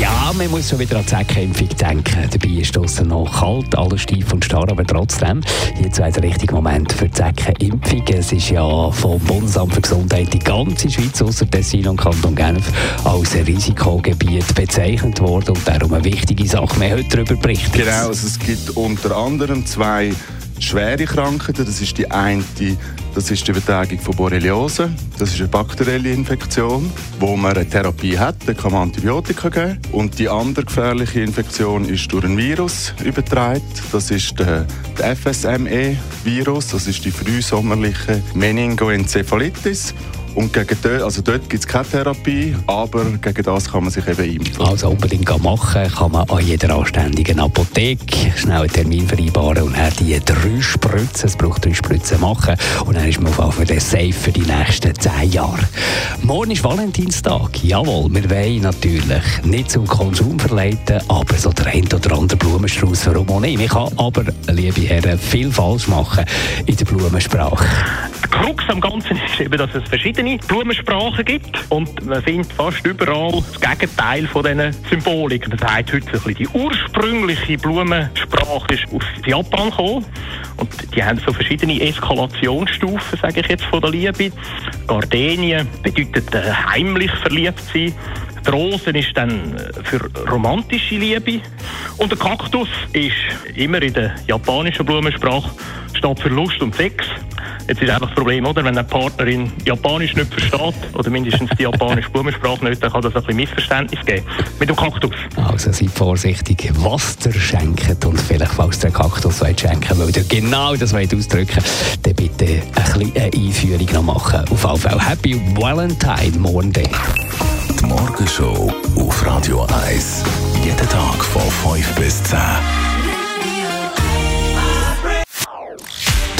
Ja, man muss schon wieder an die Zeckenimpfung denken. Dabei ist es noch kalt, alles steif und starr, aber trotzdem, jetzt wäre der richtige Moment für die Zeckenimpfung. Es ist ja vom Bundesamt für Gesundheit die ganze Schweiz, außer Tessin und Kanton Genf, als Risikogebiet bezeichnet worden und darum eine wichtige Sache. Wir heute darüber berichten. Genau, also es gibt unter anderem zwei schwere Krankheiten. Das ist die eine, das ist die Übertragung von Borreliose. Das ist eine bakterielle Infektion, wo man eine Therapie hat, da kann man Antibiotika geben. Und die andere gefährliche Infektion ist durch ein Virus übertragen. Das ist der, FSME-Virus, das ist die frühsommerliche Meningoenzephalitis. Und gegen dort, also dort gibt es keine Therapie, aber gegen das kann man sich eben impfen. Also unbedingt machen kann man an jeder anständigen Apotheke schnell einen Termin vereinbaren und dann die drei Spritzen, es braucht drei Spritzen machen und dann ist man auf jeden Fall safe für die nächsten zehn Jahre. Morgen ist Valentinstag, jawohl, wir wollen natürlich nicht zum Konsum verleiten, aber so der ein oder andere Blumenstrauß, warum auch nicht. Man kann aber, liebe Herren, viel falsch machen in der Blumensprache. Krux am Ganzen ist eben, dass es verschiedene Blumensprachen gibt und man findet fast überall das Gegenteil von diesen Symbolik. Das heißt heute ein bisschen, die ursprüngliche Blumensprache ist aus Japan gekommen und die haben so verschiedene Eskalationsstufen, sage ich jetzt, von der Liebe. Gardenie bedeutet äh, heimlich verliebt sein. Die Rose ist dann äh, für romantische Liebe. Und der Kaktus ist immer in der japanischen Blumensprache steht für Lust und Sex. Jetzt ist einfach das Problem, oder? Wenn eine Partnerin Japanisch nicht versteht, oder mindestens die japanische Blumensprache nicht, dann kann das ein bisschen Missverständnis geben mit dem Kaktus. Also seid vorsichtig, was ihr schenkt und vielleicht, falls ihr einen Kaktus wollt schenken weil ihr genau das wollt ausdrücken dann bitte ein bisschen eine Einführung noch machen. Auf jeden Fall Happy Valentine Monday. Die Morgenshow auf Radio 1. Jeden Tag von 5 bis 10.